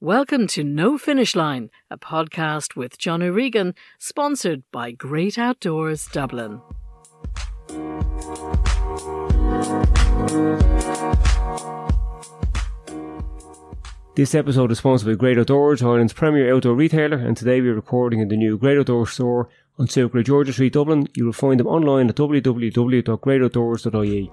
Welcome to No Finish Line, a podcast with John O'Regan, sponsored by Great Outdoors Dublin. This episode is sponsored by Great Outdoors, Ireland's premier outdoor retailer, and today we're recording in the new Great Outdoors store on Circular Georgia Street, Dublin. You will find them online at www.greatoutdoors.ie.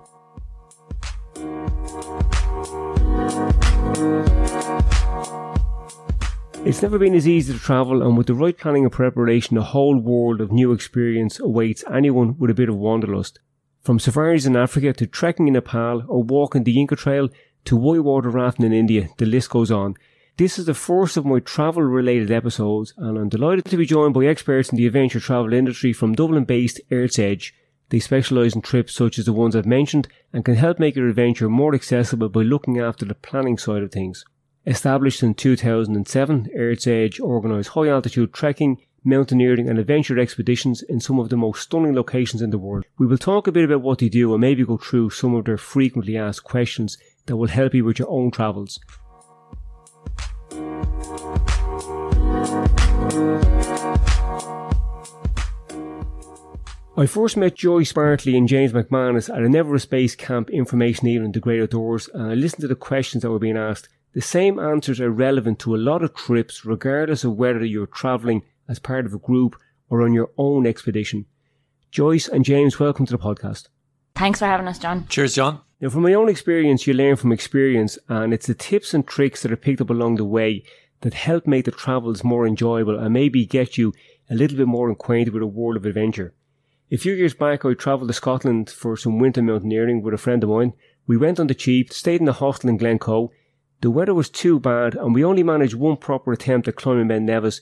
It's never been as easy to travel, and with the right planning and preparation, a whole world of new experience awaits anyone with a bit of wanderlust. From safaris in Africa to trekking in Nepal or walking the Inca Trail to whitewater rafting in India, the list goes on. This is the first of my travel related episodes, and I'm delighted to be joined by experts in the adventure travel industry from Dublin based Earth's Edge. They specialise in trips such as the ones I've mentioned and can help make your adventure more accessible by looking after the planning side of things. Established in 2007, Earth's Edge organise high altitude trekking, mountaineering and adventure expeditions in some of the most stunning locations in the world. We will talk a bit about what they do and maybe go through some of their frequently asked questions that will help you with your own travels. I first met Joyce Bartley and James McManus at a Everest Base Camp information evening in the Great Outdoors and I listened to the questions that were being asked the same answers are relevant to a lot of trips, regardless of whether you're travelling as part of a group or on your own expedition. Joyce and James, welcome to the podcast. Thanks for having us, John. Cheers, John. Now, from my own experience, you learn from experience, and it's the tips and tricks that are picked up along the way that help make the travels more enjoyable and maybe get you a little bit more acquainted with a world of adventure. A few years back, I travelled to Scotland for some winter mountaineering with a friend of mine. We went on the cheap, stayed in a hostel in Glencoe, the weather was too bad, and we only managed one proper attempt at climbing Ben Nevis.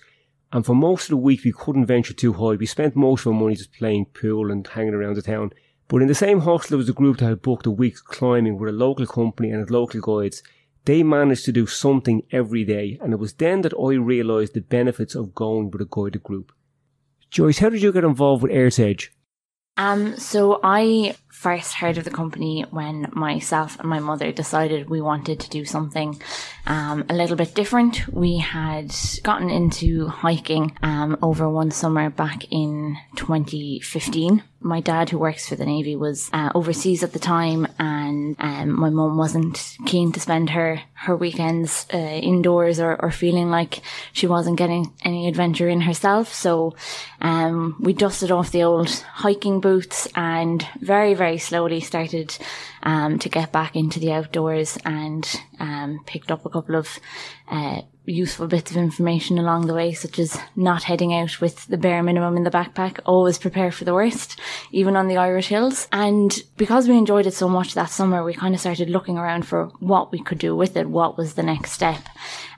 And for most of the week, we couldn't venture too high. We spent most of our money just playing pool and hanging around the town. But in the same hostel, was a group that had booked a week's climbing with a local company and local guides. They managed to do something every day, and it was then that I realised the benefits of going with a guided group. Joyce, how did you get involved with Earth's Edge? Um, so I first heard of the company when myself and my mother decided we wanted to do something um, a little bit different. We had gotten into hiking um, over one summer back in 2015 my dad, who works for the Navy, was uh, overseas at the time, and um, my mum wasn't keen to spend her her weekends uh, indoors or, or feeling like she wasn't getting any adventure in herself. So um, we dusted off the old hiking boots and very, very slowly started um, to get back into the outdoors and um, picked up a couple of uh, useful bits of information along the way, such as not heading out with the bare minimum in the backpack, always prepare for the worst, even on the Irish hills. And because we enjoyed it so much that summer, we kind of started looking around for what we could do with it, what was the next step.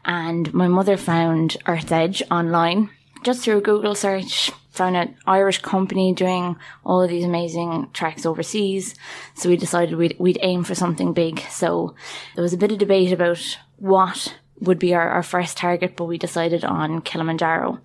And my mother found Earth's Edge online just through a Google search, found an Irish company doing all of these amazing treks overseas. So we decided we'd, we'd aim for something big. So there was a bit of debate about what would be our, our first target, but we decided on Kilimanjaro.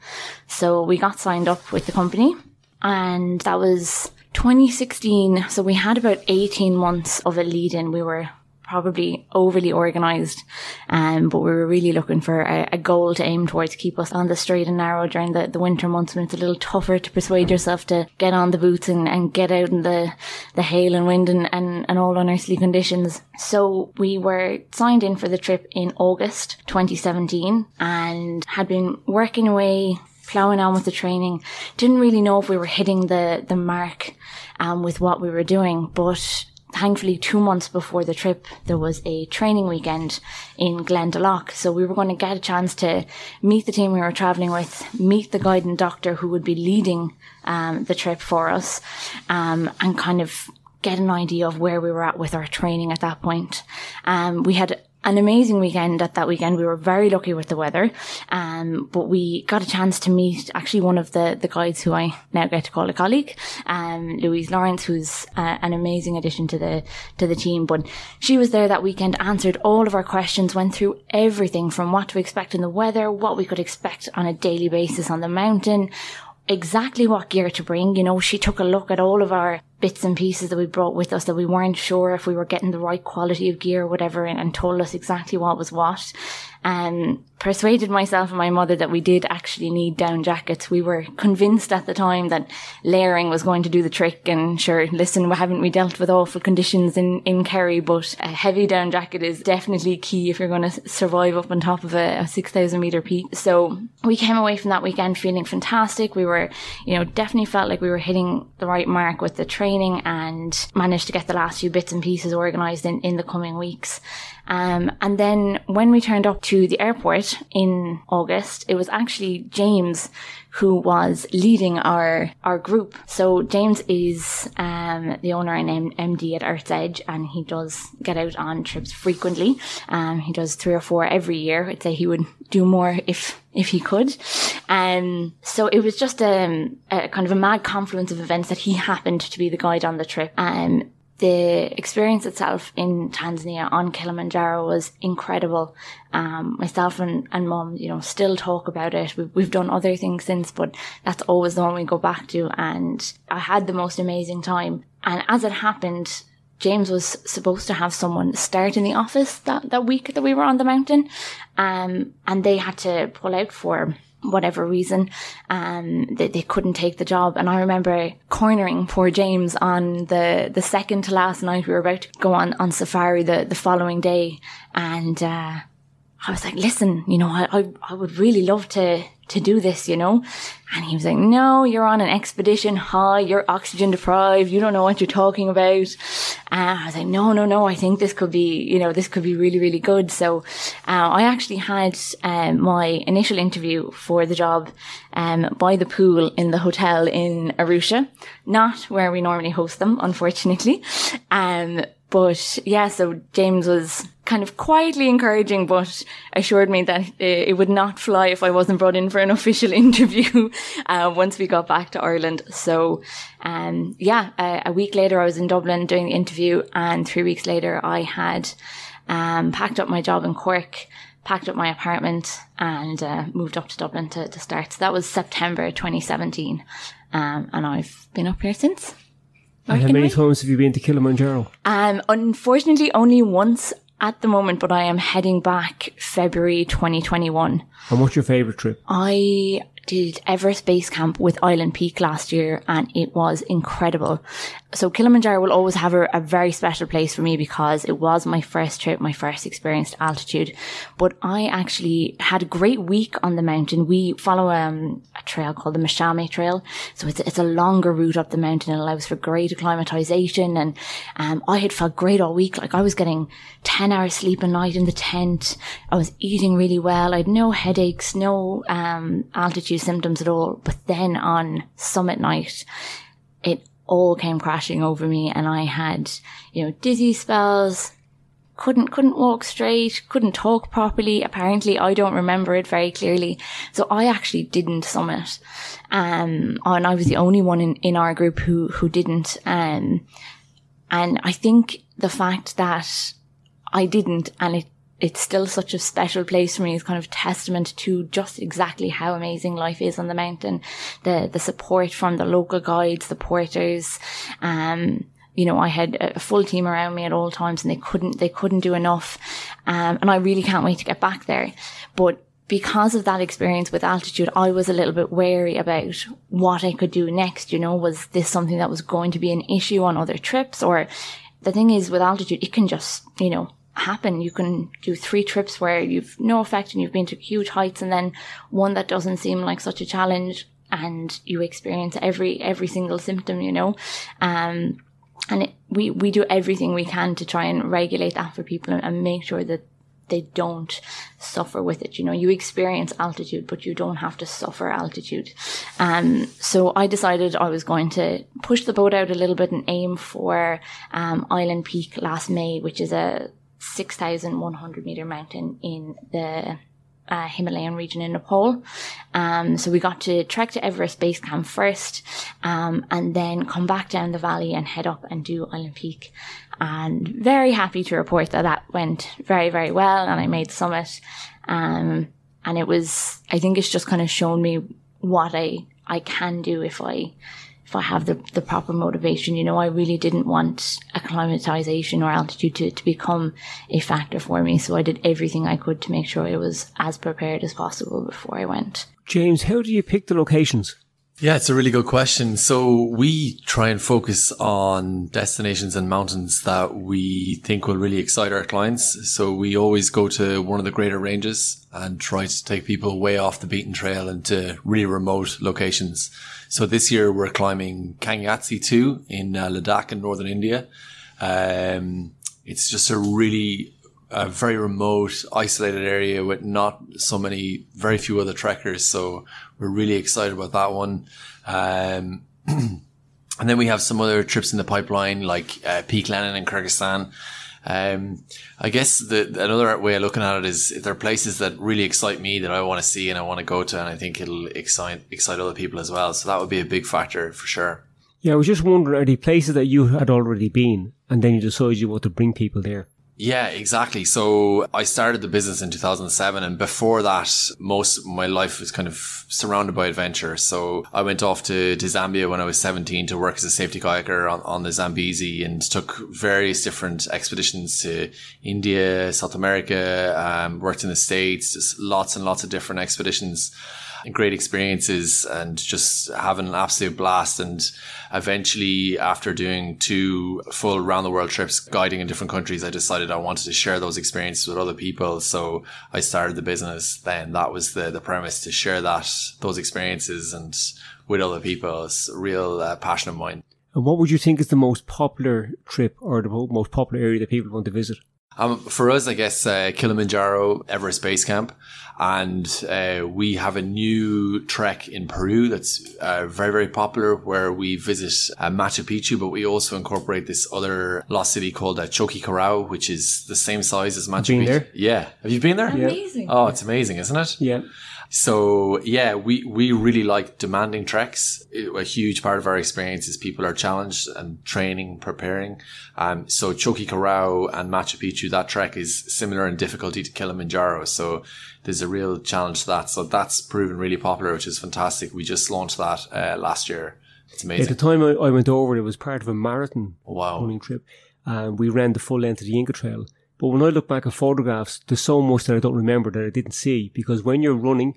So we got signed up with the company and that was 2016. So we had about 18 months of a lead in. We were probably overly organized, um, but we were really looking for a, a, goal to aim towards, keep us on the straight and narrow during the, the winter months when it's a little tougher to persuade yourself to get on the boots and, and get out in the, the hail and wind and, and, and all unearthly conditions. So we were signed in for the trip in August 2017 and had been working away plowing on with the training. Didn't really know if we were hitting the, the mark, um, with what we were doing, but thankfully two months before the trip there was a training weekend in Glendalough. So we were going to get a chance to meet the team we were traveling with meet the guide and doctor who would be leading um, the trip for us um, and kind of get an idea of where we were at with our training at that point. Um, we had an amazing weekend at that weekend. We were very lucky with the weather. Um, but we got a chance to meet actually one of the, the guides who I now get to call a colleague, um, Louise Lawrence, who's uh, an amazing addition to the, to the team. But she was there that weekend, answered all of our questions, went through everything from what to expect in the weather, what we could expect on a daily basis on the mountain, exactly what gear to bring. You know, she took a look at all of our bits and pieces that we brought with us that we weren't sure if we were getting the right quality of gear or whatever and, and told us exactly what was what. Um, persuaded myself and my mother that we did actually need down jackets. We were convinced at the time that layering was going to do the trick. And sure, listen, haven't we dealt with awful conditions in, in Kerry? But a heavy down jacket is definitely key if you're going to survive up on top of a, a 6,000 meter peak. So we came away from that weekend feeling fantastic. We were, you know, definitely felt like we were hitting the right mark with the training and managed to get the last few bits and pieces organized in, in the coming weeks. Um, and then when we turned up to the airport in August, it was actually James who was leading our our group. So James is um, the owner and M- MD at Earth's Edge, and he does get out on trips frequently. Um, he does three or four every year. I'd say he would do more if if he could. Um, so it was just a, um, a kind of a mad confluence of events that he happened to be the guide on the trip. Um, the experience itself in Tanzania on Kilimanjaro was incredible. Um, myself and, and mom, you know, still talk about it. We've, we've done other things since, but that's always the one we go back to. And I had the most amazing time. And as it happened, James was supposed to have someone start in the office that, that week that we were on the mountain. Um, and they had to pull out for whatever reason, um, they, they couldn't take the job. And I remember cornering poor James on the, the second to last night. We were about to go on, on safari the, the following day. And, uh, I was like, listen, you know, I, I, I would really love to, to do this, you know? And he was like, no, you're on an expedition high. You're oxygen deprived. You don't know what you're talking about. And I was like, no, no, no. I think this could be, you know, this could be really, really good. So, uh, I actually had, um, my initial interview for the job, um, by the pool in the hotel in Arusha, not where we normally host them, unfortunately. Um, but yeah, so James was kind of quietly encouraging, but assured me that it would not fly if I wasn't brought in for an official interview uh, once we got back to Ireland. So, um, yeah, uh, a week later I was in Dublin doing the interview, and three weeks later I had um, packed up my job in Cork. Packed up my apartment and uh, moved up to Dublin to, to start. So that was September 2017. Um, and I've been up here since. And how many times have you been to Kilimanjaro? Um, unfortunately, only once at the moment, but I am heading back February 2021. And what's your favourite trip? I did Everest Base Camp with Island Peak last year and it was incredible. So Kilimanjaro will always have a, a, very special place for me because it was my first trip, my first experience to altitude. But I actually had a great week on the mountain. We follow um, a trail called the Machame Trail. So it's, it's a longer route up the mountain. It allows for great acclimatization. And um, I had felt great all week. Like I was getting 10 hours sleep a night in the tent. I was eating really well. I had no headaches, no um, altitude symptoms at all. But then on summit night, it all came crashing over me and I had, you know, dizzy spells, couldn't couldn't walk straight, couldn't talk properly. Apparently, I don't remember it very clearly. So I actually didn't summit, um, and I was the only one in, in our group who who didn't. Um, and I think the fact that I didn't, and it it's still such a special place for me It's kind of testament to just exactly how amazing life is on the mountain. The, the support from the local guides, the porters, um, you know, I had a full team around me at all times and they couldn't, they couldn't do enough. Um, and I really can't wait to get back there. But because of that experience with altitude, I was a little bit wary about what I could do next. You know, was this something that was going to be an issue on other trips? Or the thing is with altitude, it can just, you know, happen. You can do three trips where you've no effect and you've been to huge heights and then one that doesn't seem like such a challenge and you experience every, every single symptom, you know. Um, and it, we, we do everything we can to try and regulate that for people and, and make sure that they don't suffer with it. You know, you experience altitude, but you don't have to suffer altitude. Um, so I decided I was going to push the boat out a little bit and aim for um, Island Peak last May, which is a 6,100 meter mountain in the uh, Himalayan region in Nepal. Um, so we got to trek to Everest Base Camp first, um, and then come back down the valley and head up and do Island Peak. And very happy to report that that went very, very well, and I made the summit. Um, and it was, I think it's just kind of shown me what I, I can do if I, if I have the, the proper motivation. You know, I really didn't want acclimatization or altitude to, to become a factor for me. So I did everything I could to make sure I was as prepared as possible before I went. James, how do you pick the locations? Yeah, it's a really good question. So we try and focus on destinations and mountains that we think will really excite our clients. So we always go to one of the greater ranges and try to take people way off the beaten trail into really remote locations. So this year we're climbing Kang Yatse 2 in uh, Ladakh in northern India. Um, it's just a really a very remote, isolated area with not so many, very few other trekkers. So we're really excited about that one. Um, and then we have some other trips in the pipeline, like uh, Peak Lenin in Kyrgyzstan. Um, I guess the, another way of looking at it is there are places that really excite me that I want to see and I want to go to, and I think it'll excite excite other people as well. So that would be a big factor for sure. Yeah, I was just wondering, are the places that you had already been, and then you decided you want to bring people there? Yeah, exactly. So I started the business in 2007 and before that, most of my life was kind of surrounded by adventure. So I went off to, to Zambia when I was 17 to work as a safety kayaker on, on the Zambezi and took various different expeditions to India, South America, um, worked in the States, just lots and lots of different expeditions great experiences and just having an absolute blast. And eventually, after doing two full round the world trips, guiding in different countries, I decided I wanted to share those experiences with other people. So I started the business then. That was the, the premise to share that, those experiences and with other people. It's a real uh, passion of mine. And what would you think is the most popular trip or the most popular area that people want to visit? Um, for us, I guess uh, Kilimanjaro, Everest Base Camp, and uh, we have a new trek in Peru that's uh, very very popular where we visit uh, Machu Picchu, but we also incorporate this other lost city called uh, Choquequirao, which is the same size as Machu Picchu. there? Yeah, have you been there? Amazing. Oh, it's amazing, isn't it? Yeah. So yeah, we, we really like demanding treks. A huge part of our experience is people are challenged and training, preparing. Um, so Choquequirao and Machu Picchu, that trek is similar in difficulty to Kilimanjaro. So there's a real challenge to that. So that's proven really popular, which is fantastic. We just launched that uh, last year. It's amazing. At the time I, I went over, it was part of a marathon Wow. running trip, and we ran the full length of the Inca Trail. But when I look back at photographs, there's so much that I don't remember that I didn't see because when you're running,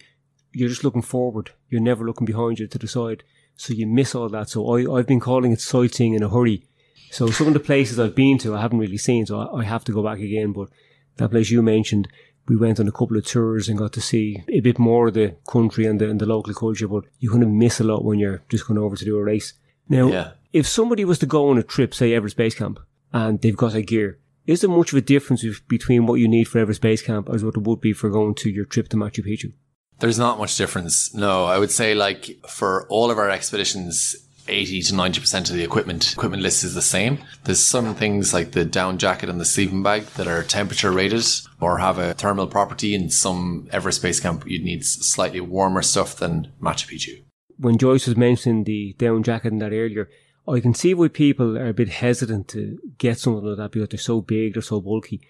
you're just looking forward. You're never looking behind you to the side, so you miss all that. So I, I've been calling it sightseeing in a hurry. So some of the places I've been to, I haven't really seen, so I, I have to go back again. But that place you mentioned, we went on a couple of tours and got to see a bit more of the country and the, and the local culture. But you kind of miss a lot when you're just going over to do a race. Now, Yeah. if somebody was to go on a trip, say Everest Base Camp, and they've got a gear, is there much of a difference between what you need for Everest Base Camp as what it would be for going to your trip to Machu Picchu? There's not much difference. No, I would say like for all of our expeditions, 80 to 90% of the equipment equipment list is the same. There's some things like the down jacket and the sleeping bag that are temperature rated or have a thermal property. In some Everest Base Camp, you'd need slightly warmer stuff than Machu Picchu. When Joyce was mentioning the down jacket and that earlier, I can see why people are a bit hesitant to get something like that because they're so big, they're so bulky.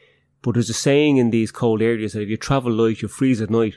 But there's a saying in these cold areas that if you travel light, you freeze at night.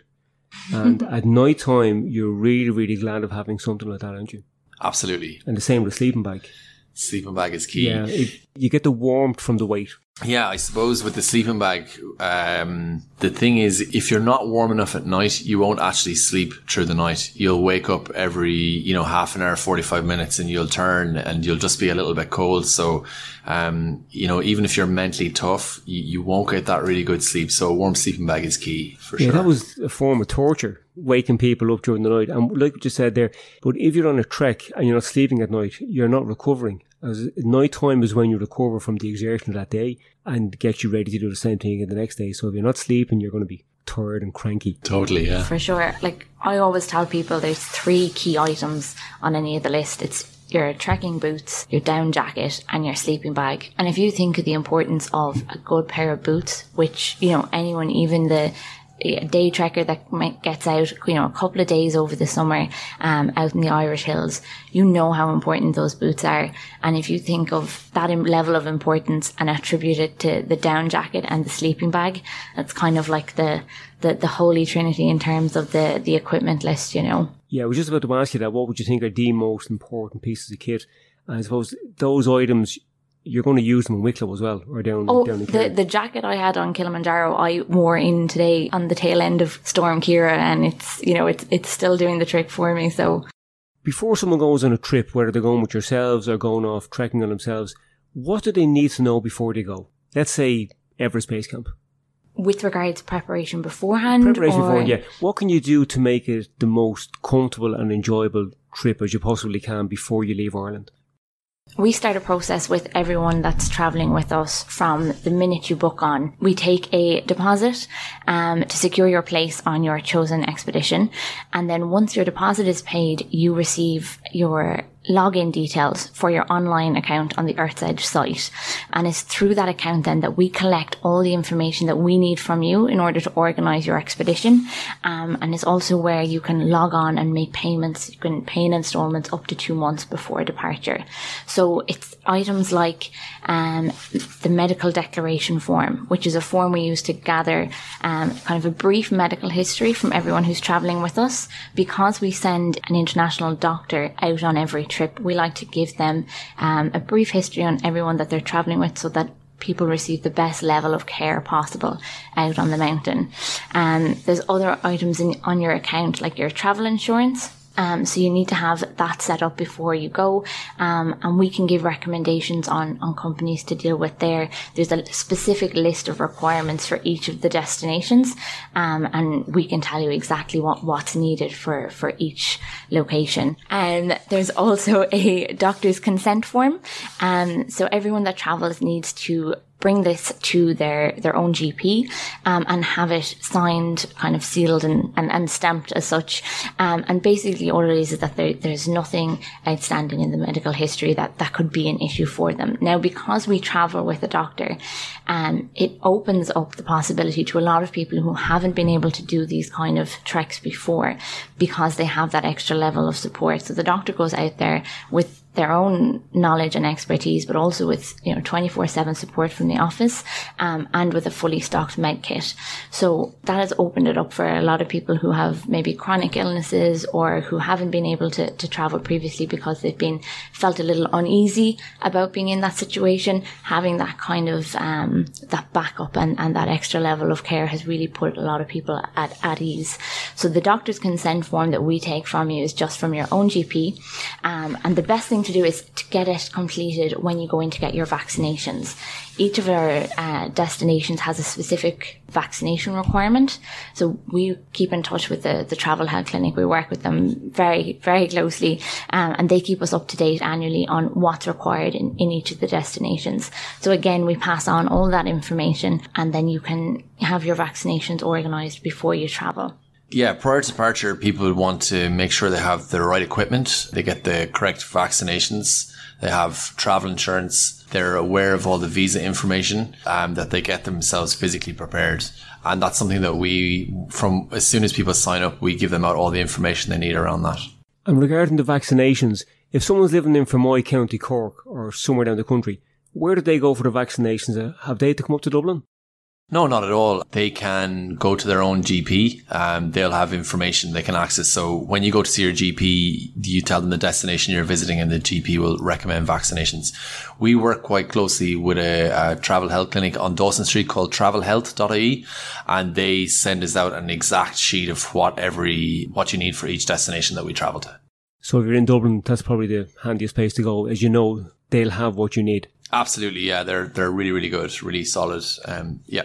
And at night time, you're really, really glad of having something like that, aren't you? Absolutely. And the same with a sleeping bag. Sleeping bag is key. Yeah, it, you get the warmth from the weight. Yeah, I suppose with the sleeping bag, um, the thing is, if you're not warm enough at night, you won't actually sleep through the night. You'll wake up every, you know, half an hour, 45 minutes and you'll turn and you'll just be a little bit cold. So, um, you know, even if you're mentally tough, you, you won't get that really good sleep. So a warm sleeping bag is key for sure. Yeah, sure. that was a form of torture, waking people up during the night. And like you said there, but if you're on a trek and you're not sleeping at night, you're not recovering. As night time is when you recover from the exertion of that day and get you ready to do the same thing again the next day. So if you're not sleeping, you're going to be tired and cranky. totally, yeah. For sure. Like I always tell people there's three key items on any of the list. It's your trekking boots, your down jacket, and your sleeping bag. And if you think of the importance of a good pair of boots, which, you know, anyone, even the a day trekker that gets out, you know, a couple of days over the summer, um, out in the Irish hills, you know how important those boots are. And if you think of that level of importance and attribute it to the down jacket and the sleeping bag, that's kind of like the, the, the holy trinity in terms of the, the equipment list, you know. Yeah, I was just about to ask you that. What would you think are the most important pieces of kit? And I suppose those items you're going to use them in Wicklow as well, or down Oh, down the, the jacket I had on Kilimanjaro, I wore in today on the tail end of Storm Ciara, and it's you know it's it's still doing the trick for me. So Before someone goes on a trip, whether they're going with yourselves or going off trekking on themselves, what do they need to know before they go? Let's say Everest Base Camp. with regards to preparation beforehand, Preparation or, for yeah. What can you do to make it the most comfortable and enjoyable trip as you possibly can before you leave Ireland? We start a process with everyone that's traveling with us from the minute you book on. We take a deposit um, to secure your place on your chosen expedition. And then once your deposit is paid, you receive your login details for your online account on the Earth's Edge site. And it's through that account then that we collect all the information that we need from you in order to organize your expedition. Um, and it's also where you can log on and make payments. You can pay in installments up to two months before departure. So it's items like um, the medical declaration form, which is a form we use to gather um, kind of a brief medical history from everyone who's traveling with us. Because we send an international doctor out on every trip, we like to give them um, a brief history on everyone that they're traveling with so that people receive the best level of care possible out on the mountain. Um, there's other items in, on your account like your travel insurance. Um, so you need to have that set up before you go, um, and we can give recommendations on on companies to deal with there. There's a specific list of requirements for each of the destinations, um, and we can tell you exactly what what's needed for for each location. And there's also a doctor's consent form, um, so everyone that travels needs to bring this to their, their own GP um, and have it signed, kind of sealed and, and, and stamped as such. Um, and basically, all it is is that there, there's nothing outstanding in the medical history that, that could be an issue for them. Now, because we travel with a doctor, um, it opens up the possibility to a lot of people who haven't been able to do these kind of treks before because they have that extra level of support. So the doctor goes out there with their own knowledge and expertise, but also with you know twenty four seven support from the office, um, and with a fully stocked med kit. So that has opened it up for a lot of people who have maybe chronic illnesses or who haven't been able to, to travel previously because they've been felt a little uneasy about being in that situation. Having that kind of um, that backup and, and that extra level of care has really put a lot of people at, at ease. So the doctor's consent form that we take from you is just from your own GP, um, and the best thing to do is to get it completed when you go in to get your vaccinations. Each of our uh, destinations has a specific vaccination requirement. So we keep in touch with the, the travel health clinic. We work with them very, very closely um, and they keep us up to date annually on what's required in, in each of the destinations. So again, we pass on all that information and then you can have your vaccinations organized before you travel. Yeah, prior to departure, people want to make sure they have the right equipment, they get the correct vaccinations, they have travel insurance, they're aware of all the visa information, um, that they get themselves physically prepared. And that's something that we, from as soon as people sign up, we give them out all the information they need around that. And regarding the vaccinations, if someone's living in Fermoy, County Cork, or somewhere down the country, where do they go for the vaccinations? Uh, Have they to come up to Dublin? No, not at all. They can go to their own GP. Um, they'll have information they can access. So when you go to see your GP, you tell them the destination you're visiting and the GP will recommend vaccinations. We work quite closely with a, a travel health clinic on Dawson Street called travelhealth.ie and they send us out an exact sheet of what every, what you need for each destination that we travel to. So if you're in Dublin, that's probably the handiest place to go. As you know, they'll have what you need. Absolutely. Yeah. They're, they're really, really good, really solid. Um, yeah.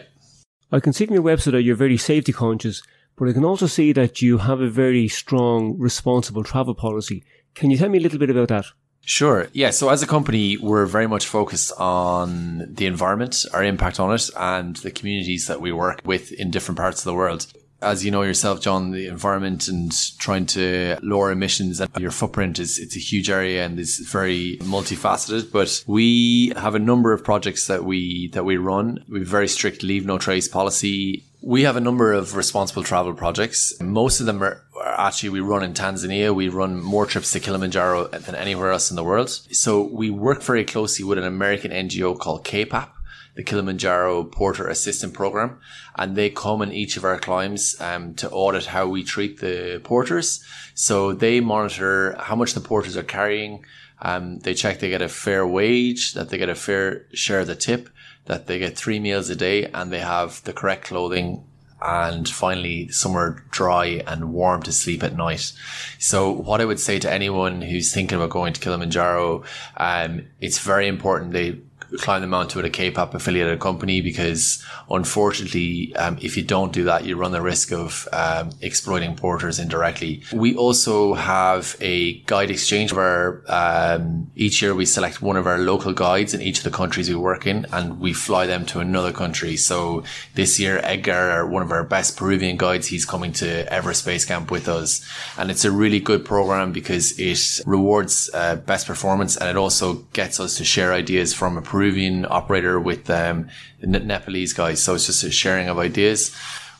I can see from your website that you're very safety conscious, but I can also see that you have a very strong, responsible travel policy. Can you tell me a little bit about that? Sure. Yeah. So as a company, we're very much focused on the environment, our impact on it, and the communities that we work with in different parts of the world. As you know yourself, John, the environment and trying to lower emissions and your footprint is it's a huge area and is very multifaceted. But we have a number of projects that we that we run. We have very strict leave no trace policy. We have a number of responsible travel projects. Most of them are actually we run in Tanzania. We run more trips to Kilimanjaro than anywhere else in the world. So we work very closely with an American NGO called KPAP. The Kilimanjaro Porter Assistant Program, and they come in each of our climbs um, to audit how we treat the porters. So they monitor how much the porters are carrying. Um, they check they get a fair wage, that they get a fair share of the tip, that they get three meals a day, and they have the correct clothing and finally somewhere dry and warm to sleep at night. So what I would say to anyone who's thinking about going to Kilimanjaro, um, it's very important they climb the mountain with a KPAP affiliated company because unfortunately, um, if you don't do that, you run the risk of um, exploiting porters indirectly. We also have a guide exchange where um, each year we select one of our local guides in each of the countries we work in and we fly them to another country. So this year, Edgar, one of our best Peruvian guides, he's coming to Everest Base Camp with us. And it's a really good program because it rewards uh, best performance and it also gets us to share ideas from a Peruvian Peruvian operator with um, the Nepalese guys. So it's just a sharing of ideas.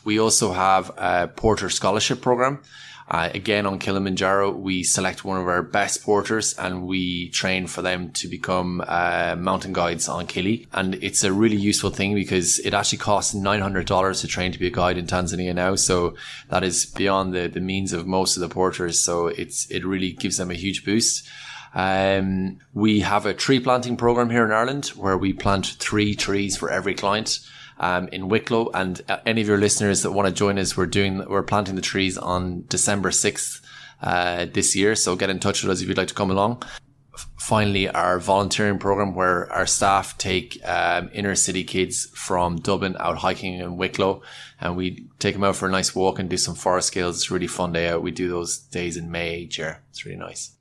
We also have a porter scholarship program. Uh, again, on Kilimanjaro, we select one of our best porters and we train for them to become uh, mountain guides on Kili. And it's a really useful thing because it actually costs $900 to train to be a guide in Tanzania now. So that is beyond the, the means of most of the porters. So it's, it really gives them a huge boost. Um, we have a tree planting program here in Ireland where we plant three trees for every client. Um, in Wicklow, and uh, any of your listeners that want to join us, we're doing we're planting the trees on December sixth uh, this year. So get in touch with us if you'd like to come along. Finally, our volunteering program where our staff take um, inner city kids from Dublin out hiking in Wicklow, and we take them out for a nice walk and do some forest skills. It's really fun day out. We do those days in May each year. It's really nice.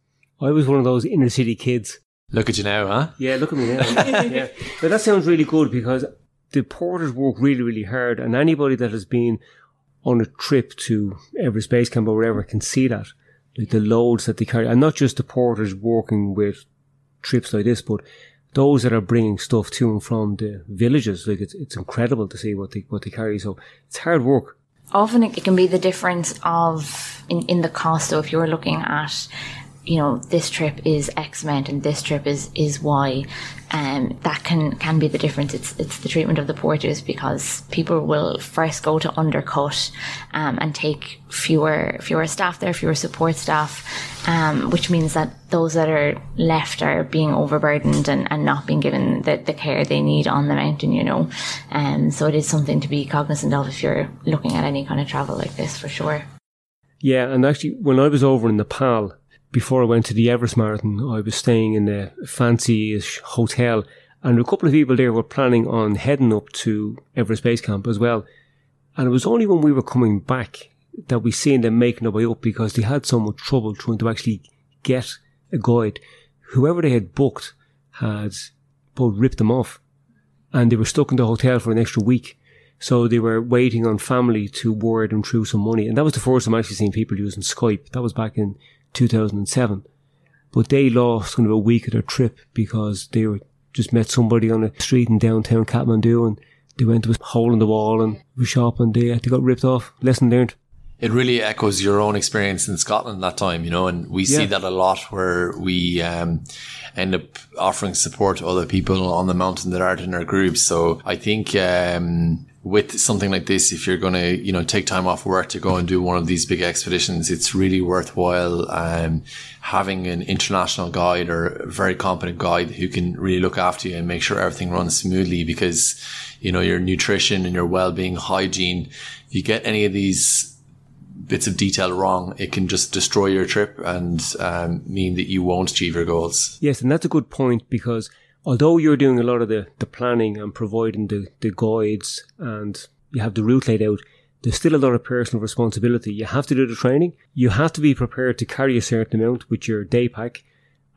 Oh, I was one of those inner city kids. Look at you now, huh? Yeah, look at me now. yeah. But that sounds really good because the porters work really, really hard, and anybody that has been on a trip to Everest Base Camp or wherever can see that. Like the loads that they carry, and not just the porters working with trips like this, but those that are bringing stuff to and from the villages. Like it's, it's incredible to see what they what they carry. So it's hard work. Often it can be the difference of in, in the cost. So if you're looking at you know this trip is X amount and this trip is is Y. Um, that can can be the difference. It's it's the treatment of the porters because people will first go to undercut um, and take fewer fewer staff there, fewer support staff, um, which means that those that are left are being overburdened and, and not being given the, the care they need on the mountain. You know, and um, so it is something to be cognizant of if you're looking at any kind of travel like this for sure. Yeah, and actually, when I was over in Nepal, before I went to the Everest Marathon, I was staying in a fancy-ish hotel, and a couple of people there were planning on heading up to Everest Base Camp as well. And it was only when we were coming back that we seen them making their way up because they had so much trouble trying to actually get a guide. Whoever they had booked had both ripped them off, and they were stuck in the hotel for an extra week. So they were waiting on family to wire them through some money. And that was the first time I actually seen people using Skype. That was back in 2007. But they lost kind of a week of their trip because they were just met somebody on a street in downtown Kathmandu and they went to a hole in the wall and was shopping. They, they got ripped off. Lesson learned. It really echoes your own experience in Scotland that time, you know, and we yeah. see that a lot where we um, end up offering support to other people on the mountain that aren't in our groups. So I think um, with something like this, if you're going to, you know, take time off work to go and do one of these big expeditions, it's really worthwhile um, having an international guide or a very competent guide who can really look after you and make sure everything runs smoothly because, you know, your nutrition and your well-being, hygiene, if you get any of these bits of detail wrong, it can just destroy your trip and um, mean that you won't achieve your goals. Yes, and that's a good point because although you're doing a lot of the, the planning and providing the, the guides and you have the route laid out, there's still a lot of personal responsibility. You have to do the training. You have to be prepared to carry a certain amount with your day pack.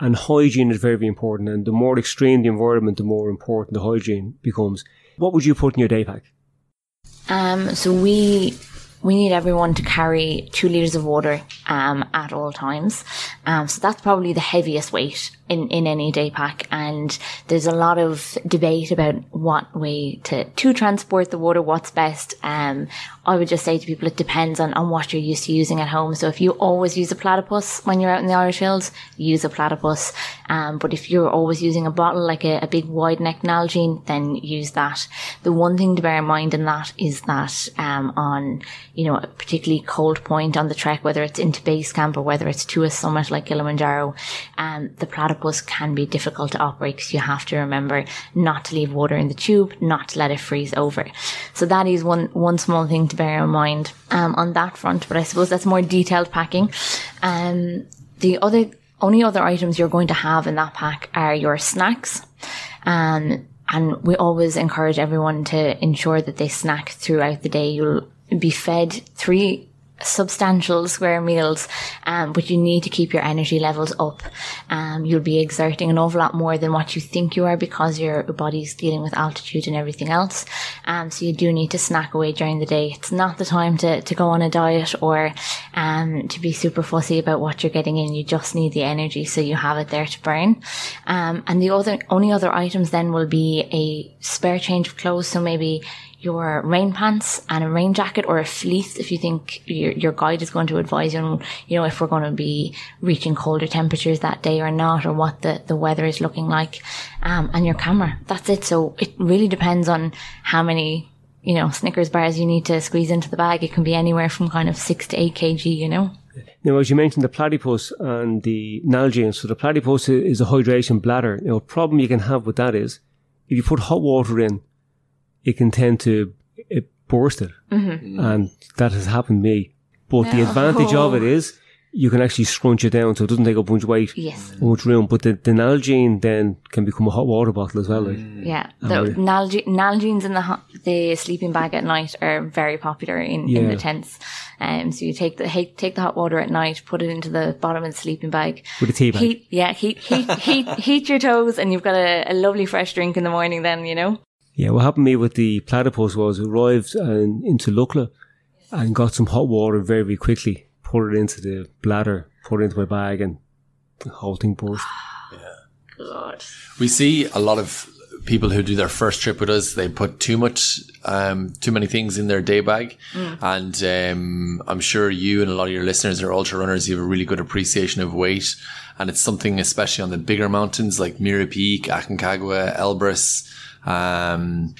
And hygiene is very, very important. And the more extreme the environment, the more important the hygiene becomes. What would you put in your day pack? Um, so we we need everyone to carry two liters of water um, at all times. Um, so that's probably the heaviest weight in, in any day pack. And there's a lot of debate about what way to, to transport the water, what's best. Um, I would just say to people, it depends on, on what you're used to using at home. So if you always use a platypus when you're out in the Irish Hills, use a platypus. Um, but if you're always using a bottle like a, a big wide neck Nalgene, then use that. The one thing to bear in mind in that is that, um, on, you know, a particularly cold point on the trek, whether it's into base camp or whether it's to a summit like Kilimanjaro, um, the platypus can be difficult to operate because you have to remember not to leave water in the tube, not to let it freeze over. So that is one, one small thing to bear in mind, um, on that front. But I suppose that's more detailed packing. Um, the other, only other items you're going to have in that pack are your snacks. Um, and we always encourage everyone to ensure that they snack throughout the day. You'll be fed three substantial square meals, um, but you need to keep your energy levels up. Um, you'll be exerting an awful lot more than what you think you are because your body's dealing with altitude and everything else. Um, so you do need to snack away during the day. It's not the time to, to go on a diet or, um, to be super fussy about what you're getting in. You just need the energy so you have it there to burn. Um, and the other, only other items then will be a spare change of clothes. So maybe your rain pants and a rain jacket or a fleece if you think your, your guide is going to advise you on, you know, if we're going to be reaching colder temperatures that day or not or what the, the weather is looking like. Um, and your camera. That's it. So it really depends on how many, you know, Snickers bars you need to squeeze into the bag. It can be anywhere from kind of six to eight kg, you know. Now, as you mentioned, the platypus and the Nalgene. So the platypus is a hydration bladder. Now, a problem you can have with that is if you put hot water in, it can tend to it burst it, mm-hmm. and that has happened to me. But no. the advantage of it is you can actually scrunch it down so it doesn't take up much weight, yes, much room. But the, the Nalgene then can become a hot water bottle as well. Like. Mm. Yeah, the Nalgene, Nalgenes in the hot, the sleeping bag at night are very popular in, yeah. in the tents. Um, so you take the take the hot water at night, put it into the bottom of the sleeping bag with a tea bag. Heat, yeah, heat heat heat heat your toes, and you've got a, a lovely fresh drink in the morning. Then you know. Yeah, what happened to me with the platypus was arrived and into Lukla and got some hot water very, very quickly, put it into the bladder, put it into my bag, and the whole thing burst. Yeah. God. We see a lot of people who do their first trip with us, they put too much, um, too many things in their day bag. Mm. And um, I'm sure you and a lot of your listeners are ultra runners. You have a really good appreciation of weight. And it's something, especially on the bigger mountains like Mera Peak, Aconcagua, Elbrus, um,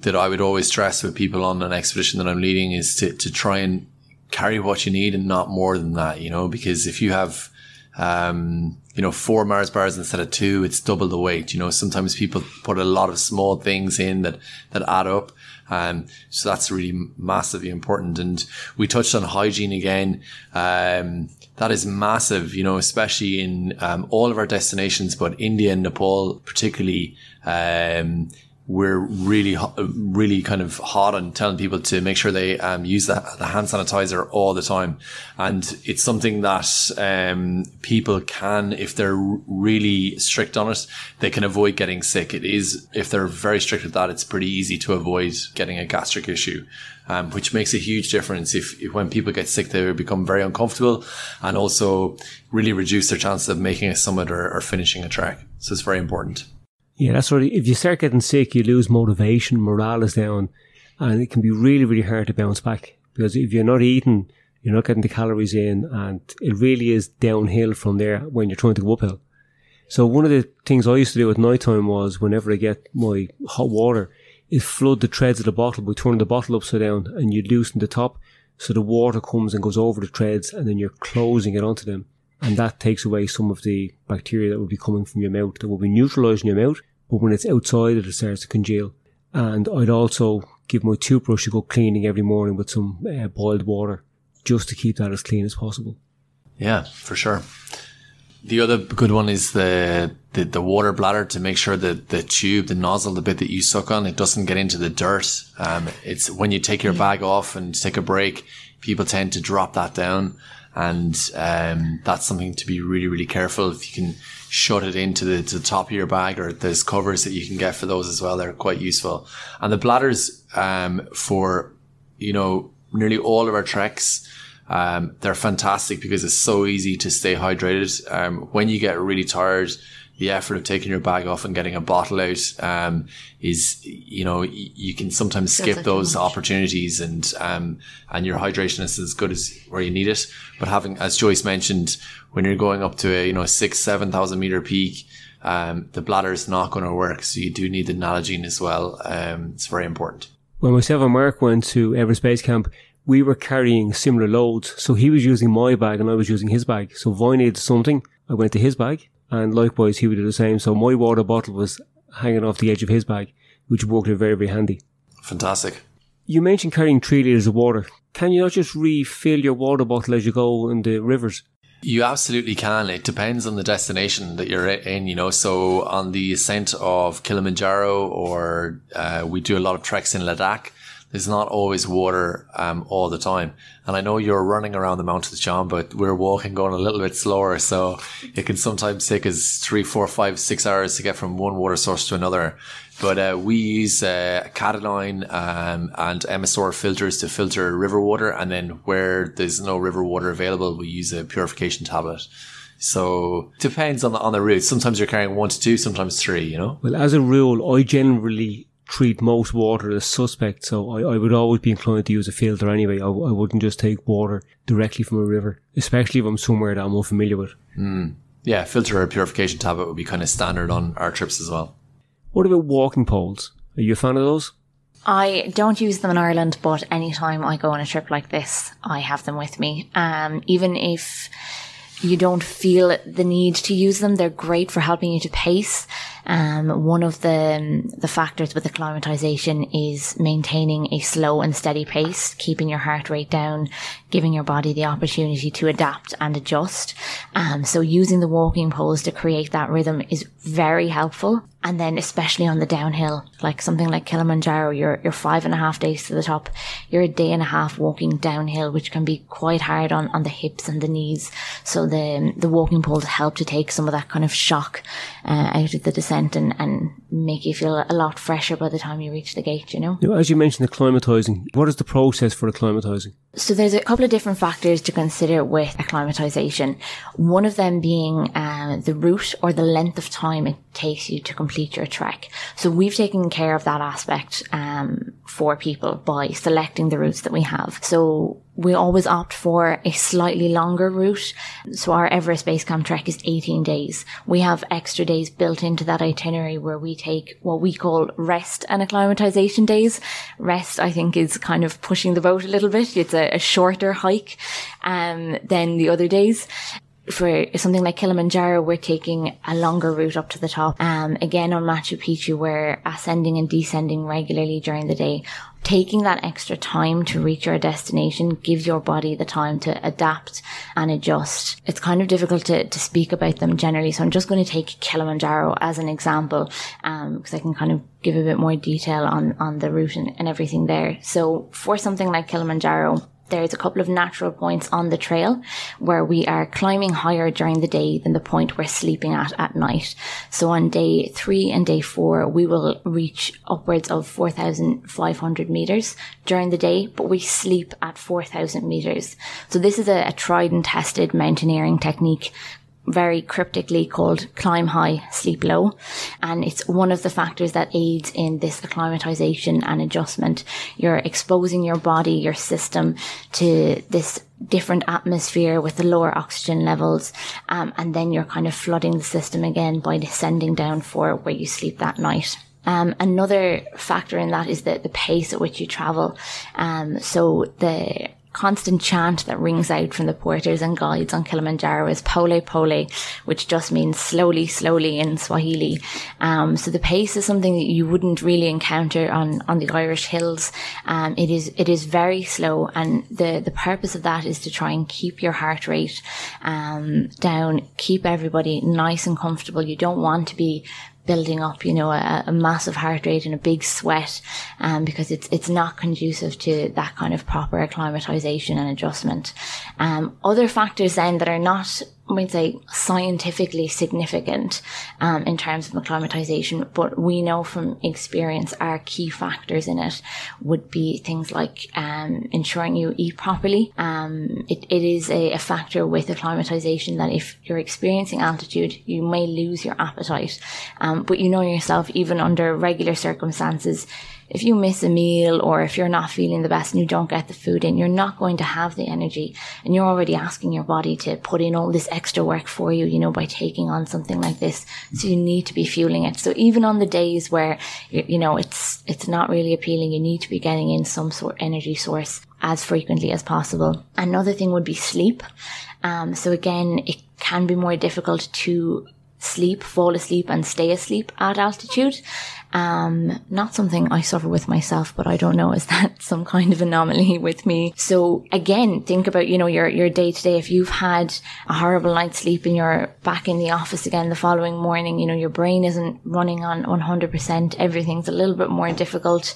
that I would always stress with people on an expedition that I'm leading is to, to try and carry what you need and not more than that, you know, because if you have, um, you know, four Mars bars instead of two, it's double the weight. You know, sometimes people put a lot of small things in that, that add up. Um, so that's really massively important. And we touched on hygiene again. Um, that is massive, you know, especially in um, all of our destinations, but India and Nepal particularly. Um, we're really, really kind of hot on telling people to make sure they um, use the, the, hand sanitizer all the time. And it's something that um, people can, if they're really strict on it, they can avoid getting sick. It is, if they're very strict with that, it's pretty easy to avoid getting a gastric issue. Um, which makes a huge difference if, if, when people get sick, they become very uncomfortable and also really reduce their chances of making a summit or, or finishing a track. So it's very important. Yeah, that's right. If you start getting sick, you lose motivation, morale is down, and it can be really, really hard to bounce back because if you're not eating, you're not getting the calories in, and it really is downhill from there when you're trying to go uphill. So one of the things I used to do at night time was whenever I get my hot water, is flood the treads of the bottle by turning the bottle upside down, and you loosen the top so the water comes and goes over the treads, and then you're closing it onto them and that takes away some of the bacteria that will be coming from your mouth that will be neutralizing your mouth, but when it's outside it, it starts to congeal. And I'd also give my toothbrush a good cleaning every morning with some uh, boiled water just to keep that as clean as possible. Yeah, for sure. The other good one is the, the, the water bladder to make sure that the tube, the nozzle, the bit that you suck on, it doesn't get into the dirt. Um, it's when you take your bag off and take a break, people tend to drop that down and um, that's something to be really really careful if you can shut it into the, to the top of your bag or there's covers that you can get for those as well they're quite useful and the bladders um, for you know, nearly all of our treks, um, they're fantastic because it's so easy to stay hydrated. Um, when you get really tired, the effort of taking your bag off and getting a bottle out um, is, you know, you can sometimes skip like those opportunities, and um, and your hydration is as good as where you need it. But having, as Joyce mentioned, when you're going up to a you know six seven thousand meter peak. Um, the bladder is not going to work, so you do need the Nalgene as well. Um, it's very important. When myself and Mark went to Everest Base Camp, we were carrying similar loads. So he was using my bag and I was using his bag. So if I needed something, I went to his bag and likewise he would do the same. So my water bottle was hanging off the edge of his bag, which worked out very, very handy. Fantastic. You mentioned carrying three litres of water. Can you not just refill your water bottle as you go in the rivers? You absolutely can. It depends on the destination that you're in, you know. So on the ascent of Kilimanjaro, or uh, we do a lot of treks in Ladakh. There's not always water um, all the time, and I know you're running around the mountains, John, but we're walking, going a little bit slower, so it can sometimes take us three, four, five, six hours to get from one water source to another. But uh, we use uh, Katadyn um, and MSR filters to filter river water, and then where there's no river water available, we use a purification tablet. So depends on the on the route. Sometimes you're carrying one to two, sometimes three. You know. Well, as a rule, I generally treat most water as suspect, so I, I would always be inclined to use a filter anyway. I, I wouldn't just take water directly from a river, especially if I'm somewhere that I'm unfamiliar with. Yeah, filter or purification tablet would be kind of standard on our trips as well. What about walking poles? Are you a fan of those? I don't use them in Ireland, but anytime I go on a trip like this, I have them with me. Um, even if you don't feel the need to use them, they're great for helping you to pace. Um, one of the the factors with acclimatization is maintaining a slow and steady pace, keeping your heart rate down, giving your body the opportunity to adapt and adjust. Um, so using the walking poles to create that rhythm is very helpful. And then especially on the downhill, like something like Kilimanjaro, you're, you're five and a half days to the top. You're a day and a half walking downhill, which can be quite hard on, on the hips and the knees. So the, the walking poles help to take some of that kind of shock uh, out of the descent and, and make you feel a lot fresher by the time you reach the gate, you know? Now, as you mentioned, acclimatizing. What is the process for acclimatizing? So there's a couple of different factors to consider with acclimatization. One of them being uh, the route or the length of time it takes you to complete your trek. So we've taken care of that aspect um, for people by selecting the routes that we have. So we always opt for a slightly longer route. So our Everest Base Camp trek is 18 days. We have extra days built into that itinerary where we take what we call rest and acclimatization days. Rest, I think, is kind of pushing the boat a little bit. It's a, a shorter hike um, than the other days for something like Kilimanjaro, we're taking a longer route up to the top. Um, again, on Machu Picchu, we're ascending and descending regularly during the day. Taking that extra time to reach your destination gives your body the time to adapt and adjust. It's kind of difficult to, to speak about them generally. So I'm just going to take Kilimanjaro as an example, um, because I can kind of give a bit more detail on, on the route and, and everything there. So for something like Kilimanjaro, there's a couple of natural points on the trail where we are climbing higher during the day than the point we're sleeping at at night. So on day three and day four, we will reach upwards of 4,500 meters during the day, but we sleep at 4,000 meters. So this is a, a tried and tested mountaineering technique very cryptically called climb high, sleep low. And it's one of the factors that aids in this acclimatization and adjustment. You're exposing your body, your system to this different atmosphere with the lower oxygen levels. Um, and then you're kind of flooding the system again by descending down for where you sleep that night. Um, another factor in that is the, the pace at which you travel. Um, so the constant chant that rings out from the porters and guides on Kilimanjaro is pole pole, which just means slowly, slowly in Swahili. Um, so the pace is something that you wouldn't really encounter on, on the Irish hills. Um, it is, it is very slow. And the, the purpose of that is to try and keep your heart rate, um, down, keep everybody nice and comfortable. You don't want to be building up, you know, a, a, massive heart rate and a big sweat, um, because it's it's not conducive to that kind of proper acclimatization and adjustment. Um, other factors then that are not might say scientifically significant um, in terms of acclimatization, but we know from experience our key factors in it would be things like um, ensuring you eat properly. Um, it, it is a, a factor with acclimatization that if you're experiencing altitude, you may lose your appetite. Um, but you know yourself, even under regular circumstances, if you miss a meal or if you're not feeling the best and you don't get the food in, you're not going to have the energy. And you're already asking your body to put in all this extra work for you, you know, by taking on something like this. So you need to be fueling it. So even on the days where, you know, it's, it's not really appealing, you need to be getting in some sort of energy source as frequently as possible. Another thing would be sleep. Um, so again, it can be more difficult to sleep, fall asleep and stay asleep at altitude. Um, not something I suffer with myself, but I don't know, is that some kind of anomaly with me? So again, think about, you know, your, your day to day. If you've had a horrible night's sleep and you're back in the office again the following morning, you know, your brain isn't running on 100%. Everything's a little bit more difficult.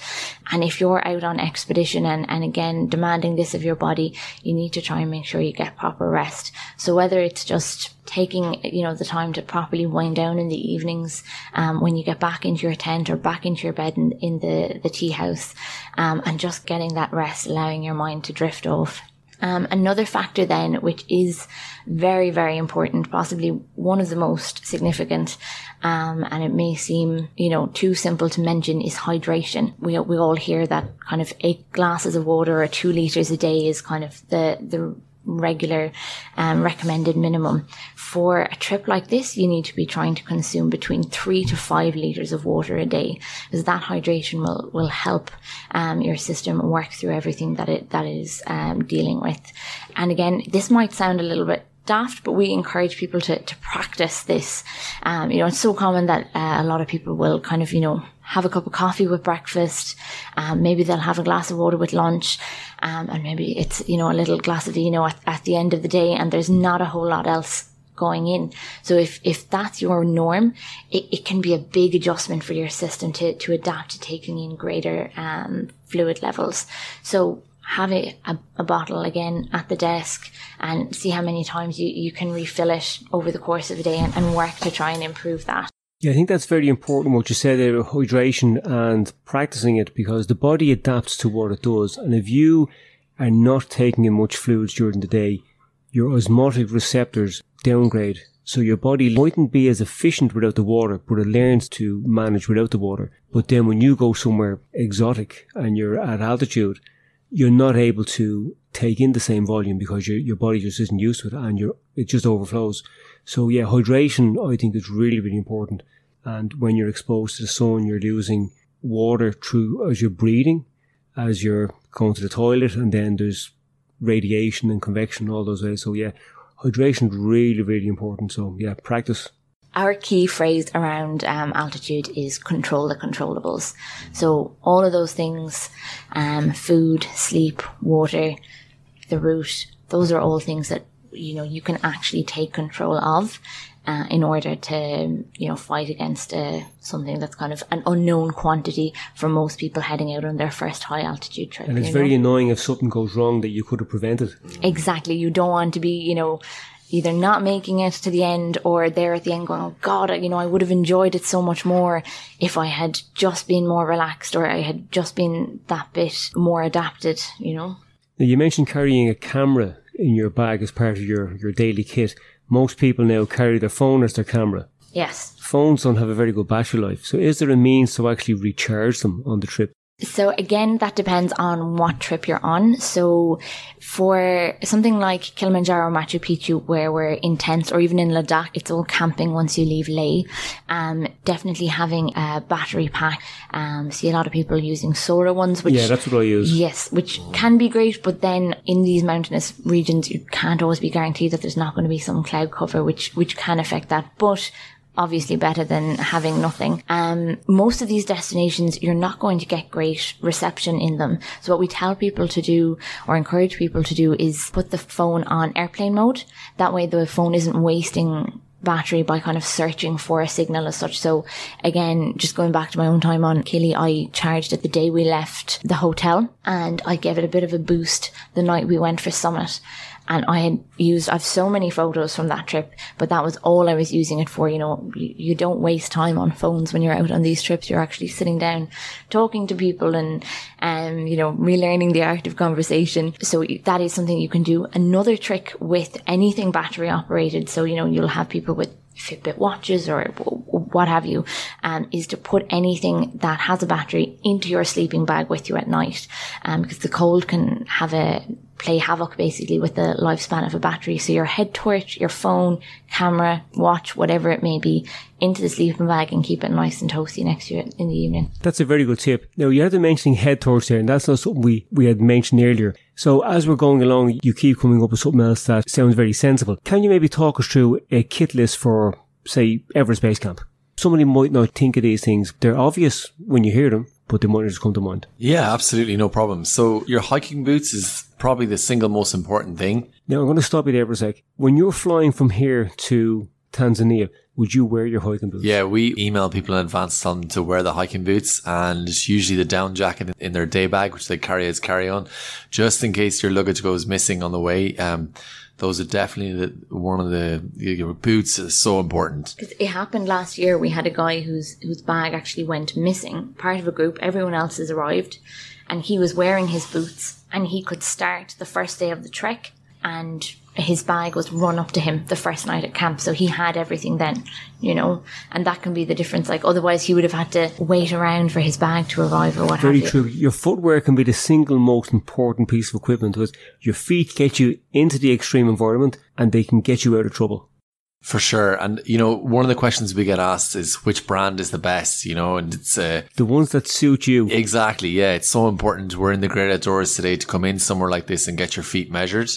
And if you're out on expedition and, and again, demanding this of your body, you need to try and make sure you get proper rest. So whether it's just taking you know the time to properly wind down in the evenings um, when you get back into your tent or back into your bed in, in the the tea house um, and just getting that rest allowing your mind to drift off. Um, another factor then which is very very important possibly one of the most significant um, and it may seem you know too simple to mention is hydration. We, we all hear that kind of eight glasses of water or two liters a day is kind of the the regular um, recommended minimum. For a trip like this, you need to be trying to consume between three to five liters of water a day, because that hydration will will help um, your system work through everything that it that is um, dealing with. And again, this might sound a little bit daft, but we encourage people to, to practice this. Um, you know, it's so common that uh, a lot of people will kind of, you know, have a cup of coffee with breakfast. Um, maybe they'll have a glass of water with lunch. Um, and maybe it's, you know, a little glass of vino at, at the end of the day and there's not a whole lot else going in. So if, if that's your norm, it, it can be a big adjustment for your system to, to adapt to taking in greater, um, fluid levels. So have a, a, a, bottle again at the desk and see how many times you, you can refill it over the course of a day and, and work to try and improve that. Yeah, I think that's very important what you said there about hydration and practicing it because the body adapts to what it does. And if you are not taking in much fluids during the day, your osmotic receptors downgrade. So your body mightn't be as efficient without the water, but it learns to manage without the water. But then when you go somewhere exotic and you're at altitude, you're not able to take in the same volume because your, your body just isn't used to it and you it just overflows. So yeah, hydration I think is really, really important. And when you're exposed to the sun, you're losing water through as you're breathing, as you're going to the toilet, and then there's radiation and convection, all those ways. So yeah, hydration is really, really important. So yeah, practice. Our key phrase around um, altitude is control the controllables. So all of those things, um, food, sleep, water, the route, those are all things that you know you can actually take control of uh, in order to you know fight against uh, something that's kind of an unknown quantity for most people heading out on their first high altitude trip. And it's very know? annoying if something goes wrong that you could have prevented. Exactly, you don't want to be you know either not making it to the end or there at the end going, oh God, you know, I would have enjoyed it so much more if I had just been more relaxed or I had just been that bit more adapted, you know. Now you mentioned carrying a camera in your bag as part of your, your daily kit. Most people now carry their phone as their camera. Yes. Phones don't have a very good battery life. So is there a means to actually recharge them on the trip? So again, that depends on what trip you're on. So for something like Kilimanjaro, Machu Picchu, where we're intense, or even in Ladakh, it's all camping once you leave Leh. Um, definitely having a battery pack. Um, see a lot of people using solar ones, which yeah, that's what I use. Yes, which can be great, but then in these mountainous regions, you can't always be guaranteed that there's not going to be some cloud cover, which which can affect that. But obviously better than having nothing. Um, most of these destinations, you're not going to get great reception in them. So what we tell people to do or encourage people to do is put the phone on airplane mode. That way the phone isn't wasting battery by kind of searching for a signal as such. So again, just going back to my own time on Kili, I charged it the day we left the hotel and I gave it a bit of a boost the night we went for Summit. And I had used, I've so many photos from that trip, but that was all I was using it for. You know, you, don't waste time on phones when you're out on these trips. You're actually sitting down, talking to people and, um, you know, relearning the art of conversation. So that is something you can do. Another trick with anything battery operated. So, you know, you'll have people with Fitbit watches or what have you, um, is to put anything that has a battery into your sleeping bag with you at night. Um, because the cold can have a, play havoc basically with the lifespan of a battery. So your head torch, your phone, camera, watch, whatever it may be, into the sleeping bag and keep it nice and toasty next to you in the evening. That's a very good tip. Now you had to mentioning head torch there, and that's not something we, we had mentioned earlier. So as we're going along, you keep coming up with something else that sounds very sensible. Can you maybe talk us through a kit list for, say, Everest Base Camp? Somebody might not think of these things. They're obvious when you hear them, but they might not just come to mind. Yeah, absolutely. No problem. So your hiking boots is probably the single most important thing. Now I'm going to stop you there for a sec. When you're flying from here to Tanzania, would you wear your hiking boots? Yeah, we email people in advance telling them to wear the hiking boots and usually the down jacket in their day bag, which they carry as carry on, just in case your luggage goes missing on the way. Um, those are definitely the, one of the your boots is so important. It happened last year. We had a guy whose whose bag actually went missing. Part of a group, everyone else has arrived, and he was wearing his boots, and he could start the first day of the trek, and his bag was run up to him the first night at camp. So he had everything then, you know, and that can be the difference. Like otherwise he would have had to wait around for his bag to arrive or what Very have true. Your footwear can be the single most important piece of equipment because your feet get you into the extreme environment and they can get you out of trouble. For sure. And, you know, one of the questions we get asked is which brand is the best, you know, and it's, uh, The ones that suit you. Exactly. Yeah. It's so important. We're in the great outdoors today to come in somewhere like this and get your feet measured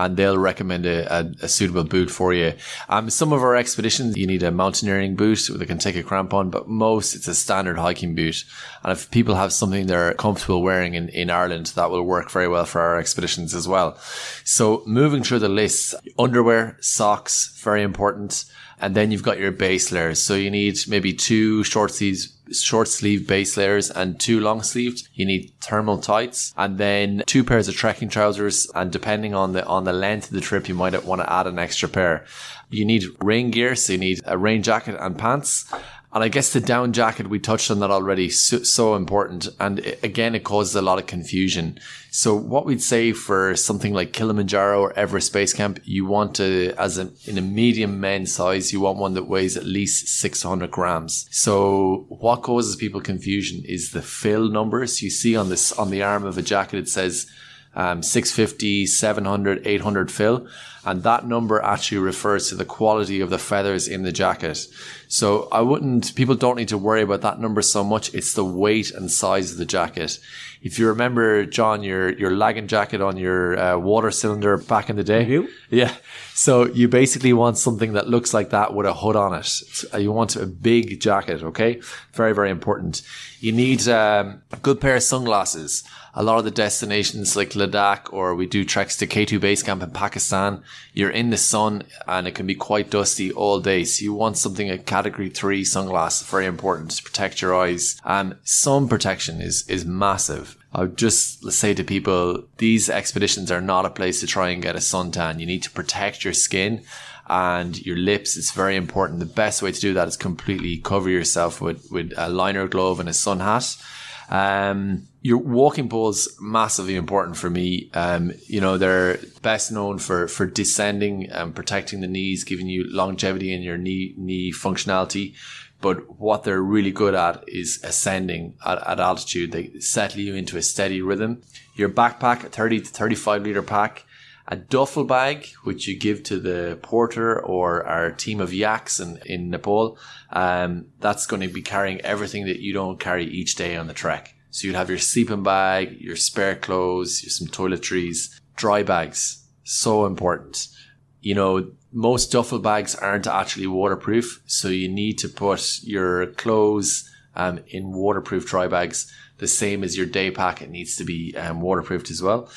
and they'll recommend a, a, a suitable boot for you. Um, some of our expeditions, you need a mountaineering boot that can take a crampon, but most it's a standard hiking boot. And if people have something they're comfortable wearing in, in Ireland, that will work very well for our expeditions as well. So moving through the list, underwear, socks, very important. And then you've got your base layers. So you need maybe two short sleeves, short sleeve base layers and two long sleeved. You need thermal tights and then two pairs of trekking trousers. And depending on the, on the length of the trip, you might want to add an extra pair. You need rain gear. So you need a rain jacket and pants. And I guess the down jacket, we touched on that already, so, so, important. And it, again, it causes a lot of confusion. So what we'd say for something like Kilimanjaro or Everest Base Camp, you want to, as a, in a medium men's size, you want one that weighs at least 600 grams. So what causes people confusion is the fill numbers you see on this, on the arm of a jacket. It says, um, 650, 700, 800 fill. And that number actually refers to the quality of the feathers in the jacket. So I wouldn't, people don't need to worry about that number so much. It's the weight and size of the jacket. If you remember, John, your, your lagging jacket on your uh, water cylinder back in the day. Yeah. So you basically want something that looks like that with a hood on it. You want a big jacket. Okay. Very, very important. You need um, a good pair of sunglasses a lot of the destinations like Ladakh or we do treks to K2 base camp in Pakistan, you're in the sun and it can be quite dusty all day. So you want something a category three sunglasses, very important to protect your eyes. And sun protection is, is massive. I would just say to people, these expeditions are not a place to try and get a suntan. You need to protect your skin and your lips. It's very important. The best way to do that is completely cover yourself with, with a liner glove and a sun hat. Um, your walking poles massively important for me. Um, you know, they're best known for, for descending and protecting the knees, giving you longevity in your knee, knee functionality. But what they're really good at is ascending at, at altitude. They settle you into a steady rhythm. Your backpack, a 30 to 35 liter pack, a duffel bag, which you give to the porter or our team of yaks in, in Nepal. Um, that's going to be carrying everything that you don't carry each day on the trek. So you'd have your sleeping bag, your spare clothes, some toiletries, dry bags. So important. You know, most duffel bags aren't actually waterproof. So you need to put your clothes um, in waterproof dry bags. The same as your day pack, it needs to be um, waterproofed as well.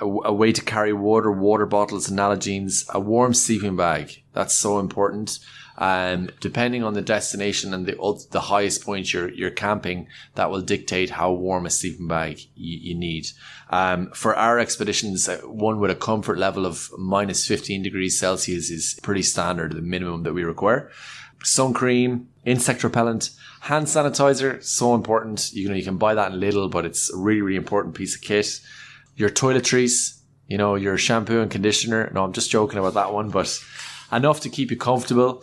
A, a way to carry water, water bottles, and Nalgene's, a warm sleeping bag. That's so important. Um, depending on the destination and the the highest point you're you're camping, that will dictate how warm a sleeping bag you, you need. Um, for our expeditions, uh, one with a comfort level of minus 15 degrees Celsius is pretty standard, the minimum that we require. Sun cream, insect repellent, hand sanitizer, so important. You know, you can buy that in little, but it's a really, really important piece of kit. Your toiletries, you know, your shampoo and conditioner. No, I'm just joking about that one, but enough to keep you comfortable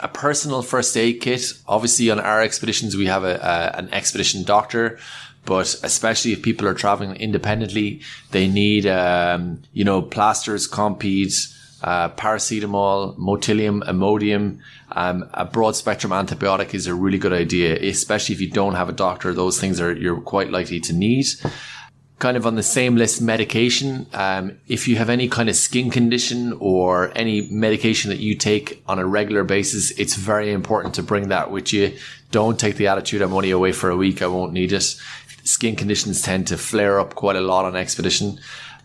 a personal first aid kit. Obviously, on our expeditions, we have a, a, an expedition doctor, but especially if people are traveling independently, they need, um, you know, plasters, Compeed, uh, paracetamol, Motilium, Imodium. Um, a broad spectrum antibiotic is a really good idea, especially if you don't have a doctor. Those things are you're quite likely to need kind of on the same list medication. Um, if you have any kind of skin condition or any medication that you take on a regular basis, it's very important to bring that with you. Don't take the attitude, I'm only away for a week, I won't need it. Skin conditions tend to flare up quite a lot on expedition.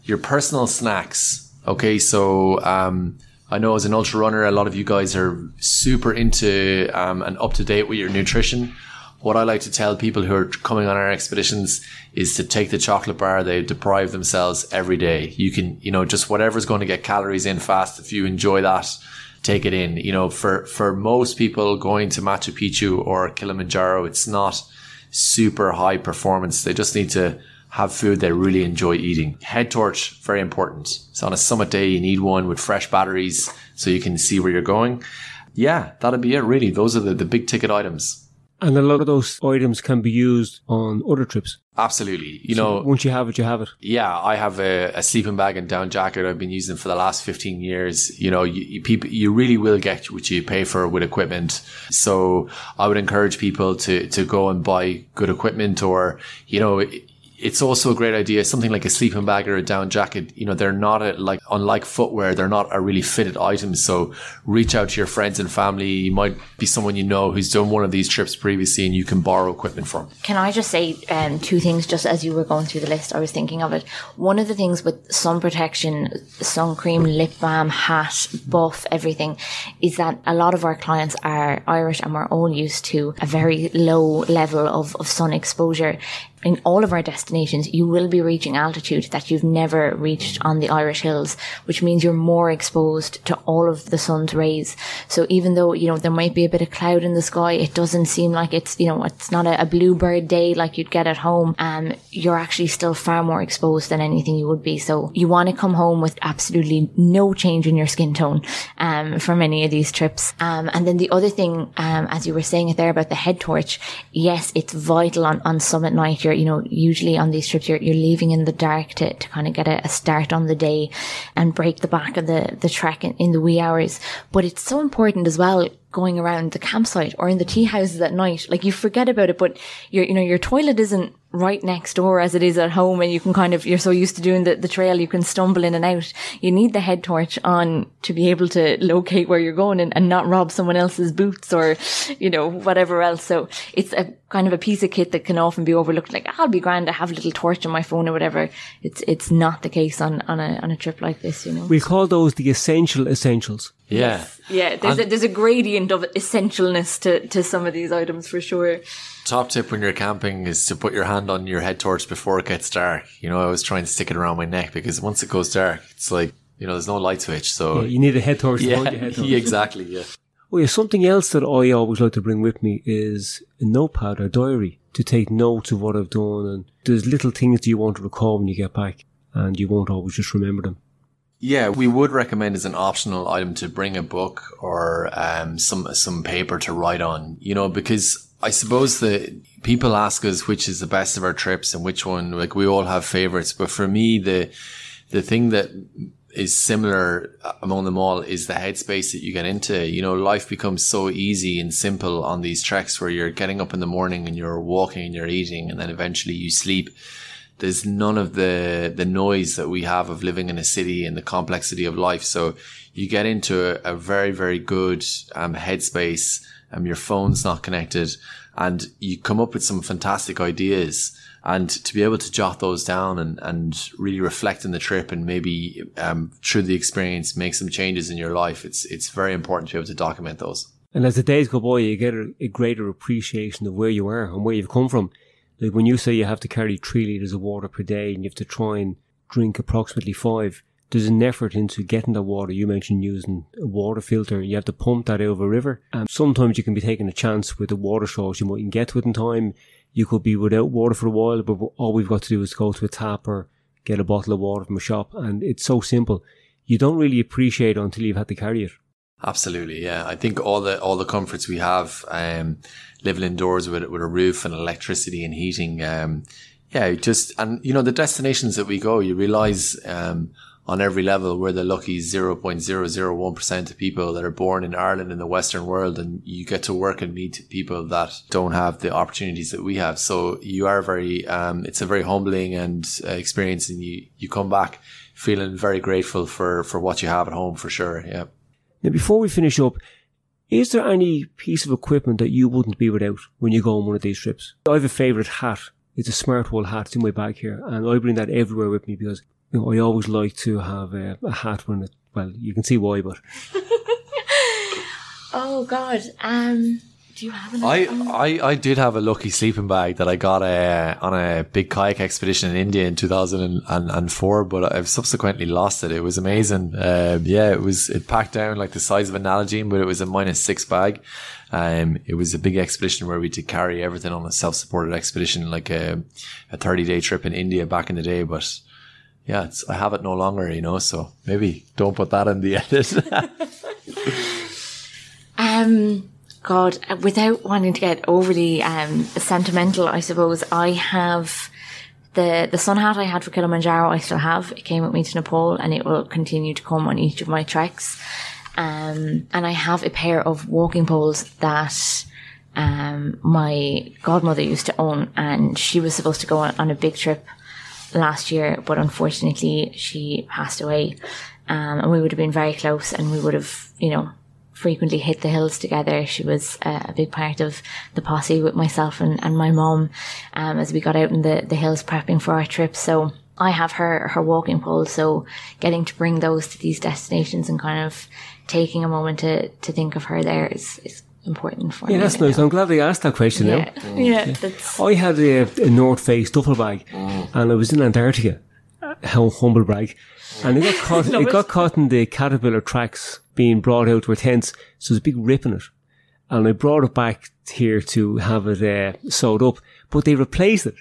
Your personal snacks. Okay, so, um, I know as an ultra runner, a lot of you guys are super into um, and up to date with your nutrition what I like to tell people who are coming on our expeditions is to take the chocolate bar. They deprive themselves every day. You can, you know, just whatever's going to get calories in fast. If you enjoy that, take it in. You know, for, for most people going to Machu Picchu or Kilimanjaro, it's not super high performance. They just need to have food they really enjoy eating. Head torch, very important. So on a summit day, you need one with fresh batteries so you can see where you're going. Yeah, that'll be it really. Those are the, the big ticket items. And a lot of those items can be used on other trips. Absolutely. You So know, once you have it, you have it. yeah, I have a, a sleeping bag and down jacket I've been using for the last 15 years. You know, you, you, people, you really will get what you pay for with equipment. So I would encourage people to, to go and buy good equipment or, you know, it- it's also a great idea. Something like a sleeping bag or a down jacket, you know, they're not a, like, unlike footwear, they're not a really fitted item. So reach out to your friends and family. You might be someone you know who's done one of these trips previously and you can borrow equipment from. Can I just say um, two things just as you were going through the list? I was thinking of it. One of the things with sun protection, sun cream, lip balm, hat, buff, everything, is that a lot of our clients are Irish and we're all used to a very low level of, of sun exposure. In all of our destinations, you will be reaching altitude that you've never reached on the Irish hills, which means you're more exposed to all of the sun's rays. So even though, you know, there might be a bit of cloud in the sky, it doesn't seem like it's, you know, it's not a, a bluebird day like you'd get at home. Um, you're actually still far more exposed than anything you would be. So you want to come home with absolutely no change in your skin tone, um, from any of these trips. Um, and then the other thing, um, as you were saying it there about the head torch, yes, it's vital on, on summit night. You're, you know, usually on these trips, you're, you're leaving in the dark to, to kind of get a, a start on the day and break the back of the, the trek in, in the wee hours. But it's so important as well going around the campsite or in the tea houses at night. Like you forget about it, but your, you know, your toilet isn't right next door as it is at home and you can kind of, you're so used to doing the, the trail, you can stumble in and out. You need the head torch on to be able to locate where you're going and, and not rob someone else's boots or, you know, whatever else. So it's a kind of a piece of kit that can often be overlooked. Like, I'll be grand to have a little torch on my phone or whatever. It's, it's not the case on, on a, on a trip like this, you know. We call those the essential essentials. Yeah. Yeah, there's a, there's a gradient of essentialness to, to some of these items for sure. Top tip when you're camping is to put your hand on your head torch before it gets dark. You know, I was trying to stick it around my neck because once it goes dark, it's like, you know, there's no light switch. So, Yeah, you need a head torch to yeah, hold your head torch. exactly. Yeah. Oh yeah, something else that I always like to bring with me is a notepad or diary to take notes of what I've done and there's little things that you want to recall when you get back and you won't always just remember them. Yeah, we would recommend as an optional item to bring a book or um, some some paper to write on. You know, because I suppose the people ask us which is the best of our trips and which one. Like we all have favorites, but for me, the the thing that is similar among them all is the headspace that you get into. You know, life becomes so easy and simple on these treks where you're getting up in the morning and you're walking and you're eating and then eventually you sleep there's none of the the noise that we have of living in a city and the complexity of life. So you get into a, a very very good um, headspace. Um, your phone's not connected, and you come up with some fantastic ideas. and to be able to jot those down and, and really reflect on the trip and maybe um, through the experience make some changes in your life, it's it's very important to be able to document those. And as the days go by, you get a, a greater appreciation of where you are and where you've come from. Like when you say you have to carry three litres of water per day and you have to try and drink approximately five, there's an effort into getting that water. You mentioned using a water filter. You have to pump that of a river. And sometimes you can be taking a chance with the water source you mightn't get to it in time. You could be without water for a while, but all we've got to do is go to a tap or get a bottle of water from a shop. And it's so simple. You don't really appreciate until you've had to carry it. Absolutely, yeah. I think all the all the comforts we have, um, living indoors with with a roof and electricity and heating, um, yeah, just and you know the destinations that we go, you realize um, on every level we're the lucky zero point zero zero one percent of people that are born in Ireland in the Western world, and you get to work and meet people that don't have the opportunities that we have. So you are very, um, it's a very humbling and uh, experience, and you you come back feeling very grateful for for what you have at home for sure. Yeah. Now, before we finish up, is there any piece of equipment that you wouldn't be without when you go on one of these trips? I have a favourite hat. It's a Smartwool hat. It's in my bag here, and I bring that everywhere with me because you know, I always like to have a, a hat when it. Well, you can see why, but. oh God. Um. Do you have an? I, I, I did have a lucky sleeping bag that I got uh, on a big kayak expedition in India in 2004, but I've subsequently lost it. It was amazing. Uh, yeah, it was, it packed down like the size of an Nalgene, but it was a minus six bag. Um, it was a big expedition where we did carry everything on a self-supported expedition, like a, a 30 day trip in India back in the day. But yeah, I have it no longer, you know, so maybe don't put that in the edit. um, God, without wanting to get overly um, sentimental, I suppose I have the the sun hat I had for Kilimanjaro. I still have. It came with me to Nepal, and it will continue to come on each of my treks. Um, and I have a pair of walking poles that um, my godmother used to own, and she was supposed to go on, on a big trip last year, but unfortunately she passed away. Um, and we would have been very close, and we would have, you know, frequently hit the hills together. She was uh, a big part of the posse with myself and, and my mom um, as we got out in the, the hills prepping for our trip. So I have her, her walking pole. So getting to bring those to these destinations and kind of taking a moment to, to think of her there is, is important for yeah, me. Yeah, that's nice. I'm glad they asked that question yeah. now. Yeah, yeah. I had a, a North Face duffel bag and I was in Antarctica. How humble brag. And it got caught, it, got caught in the caterpillar tracks being brought out to our tents. So there's a big rip in it. And I brought it back here to have it uh, sewed up, but they replaced it.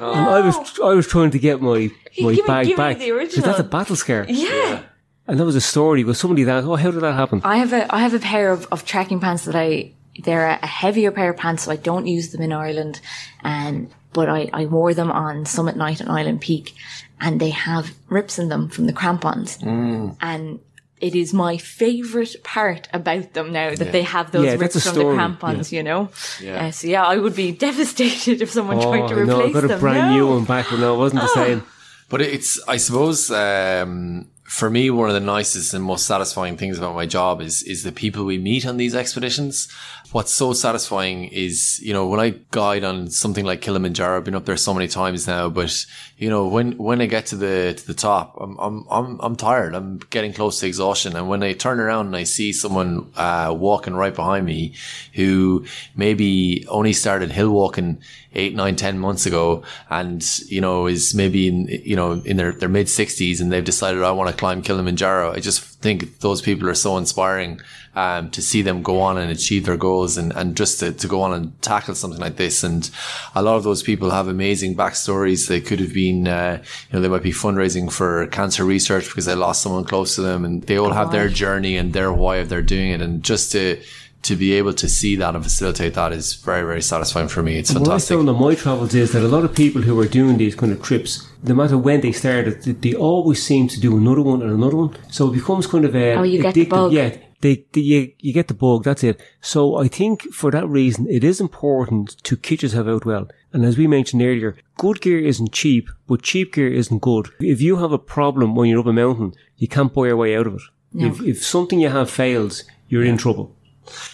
Oh. And I was I was trying to get my my give bag me, back. That's a battle scar. Yeah. And that was a story. Was somebody that? Oh, how did that happen? I have a I have a pair of, of trekking pants that I they're a heavier pair of pants, so I don't use them in Ireland. And but I, I wore them on Summit Night and Island Peak, and they have rips in them from the crampons. Mm. And it is my favorite part about them now that yeah. they have those yeah, rips from the crampons, yeah. you know? Yeah. Uh, so yeah, I would be devastated if someone oh, tried to replace no, I got them. a brand no. new one back, but no, it wasn't the Oh. same. But it's, I suppose, um, for me, one of the nicest and most satisfying things about my job is, is the people we meet on these expeditions. What's so satisfying is, you know, when I guide on something like Kilimanjaro, I've been up there so many times now, but, you know, when, when I get to the, to the top, I'm, I'm, I'm, I'm tired. I'm getting close to exhaustion. And when I turn around and I see someone, uh, walking right behind me who maybe only started hill walking eight, nine, ten months ago and, you know, is maybe in, you know, in their, their mid sixties and they've decided I want to climb Kilimanjaro. I just think those people are so inspiring, um, to see them go on and achieve their goals and, and just to, to go on and tackle something like this. And a lot of those people have amazing backstories. They could have been, uh, you know, they might be fundraising for cancer research because they lost someone close to them and they all have their journey and their why of their doing it. And just to, to be able to see that and facilitate that is very, very satisfying for me. It's What I fantastic. found on my travels is that a lot of people who are doing these kind of trips, no matter when they started, they- they always seem to do another one and another one. So it becomes kind of a Oh, you get the bug. Yeah, they, they you, you get the bug. That's it. So I think for that reason, it is important to kit yourself out well. And as we mentioned earlier, good gear isn't cheap, but cheap gear isn't good. If you have a problem when you're up a mountain, you can't buy your way out of it. If, if something you have fails, you're in trouble.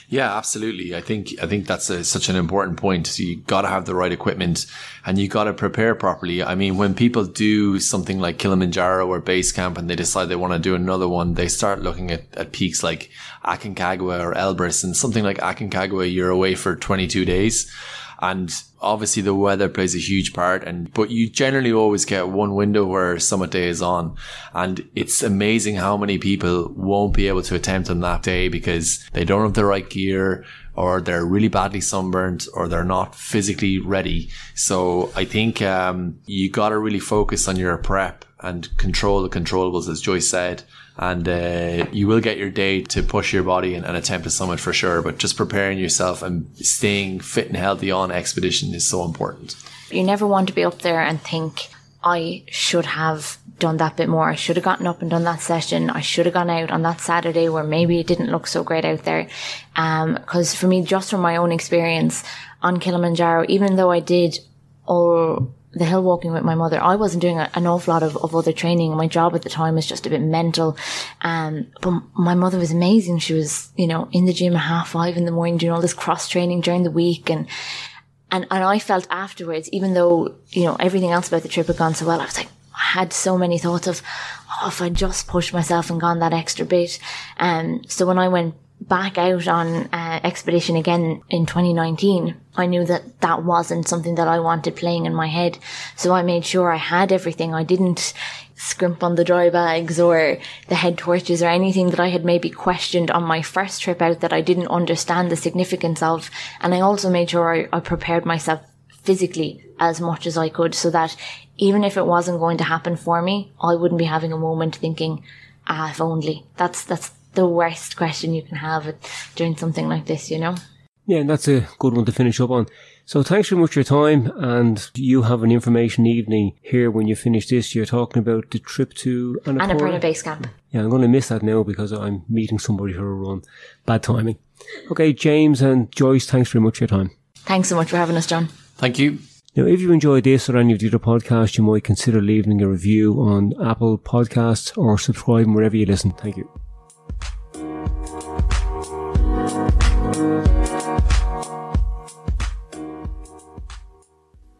Yeah, absolutely. I think I think that's a, such an important point. So you got to have the right equipment, and you got to prepare properly. I mean, when people do something like Kilimanjaro or base camp, and they decide they want to do another one, they start looking at, at peaks like Aconcagua or Elbrus, and something like Aconcagua, you're away for 22 days. And obviously the weather plays a huge part and, but you generally always get one window where summit day is on. And it's amazing how many people won't be able to attempt on that day because they don't have the right gear or they're really badly sunburned or they're not physically ready. So I think, um, you got to really focus on your prep and control the controllables, as Joyce said and uh, you will get your day to push your body and, and, attempt a summit for sure. But just preparing yourself and staying fit and healthy on expedition is so important. You never want to be up there and think, I should have done that bit more. I should have gotten up and done that session. I should have gone out on that Saturday where maybe it didn't look so great out there. Um, cause for me, just from my own experience on Kilimanjaro, even though I did all the hill walking with my mother, I wasn't doing a, an awful lot of, of other training. My job at the time was just a bit mental. Um, but my mother was amazing. She was, you know, in the gym at half five in the morning doing all this cross training during the week. And, and, and I felt afterwards, even though, you know, everything else about the trip had gone so well, I was like, I had so many thoughts of, oh, if I just pushed myself and gone that extra bit. Um, so when I went back out on uh, expedition again in 2019, I knew that that wasn't something that I wanted playing in my head. So I made sure I had everything. I didn't scrimp on the dry bags or the head torches or anything that I had maybe questioned on my first trip out that I didn't understand the significance of. And I also made sure I, I prepared myself physically as much as I could so that even if it wasn't going to happen for me, I wouldn't be having a moment thinking, ah, if only. That's, that's the worst question you can have doing something like this, you know? Yeah, and that's a good one to finish up on. So thanks very much for your time and you have an information evening here when you finish this. You're talking about the trip to Annapurna, Annapurna Base Camp. Yeah, I'm going to miss that now because I'm meeting somebody for a run. Bad timing. Okay, James and Joyce, thanks very much for your time. Thanks so much for having us, John. Thank you. Now, if you enjoyed this or any of the other podcasts, you might consider leaving a review on Apple Podcasts or subscribing wherever you listen. Thank you. Thank you.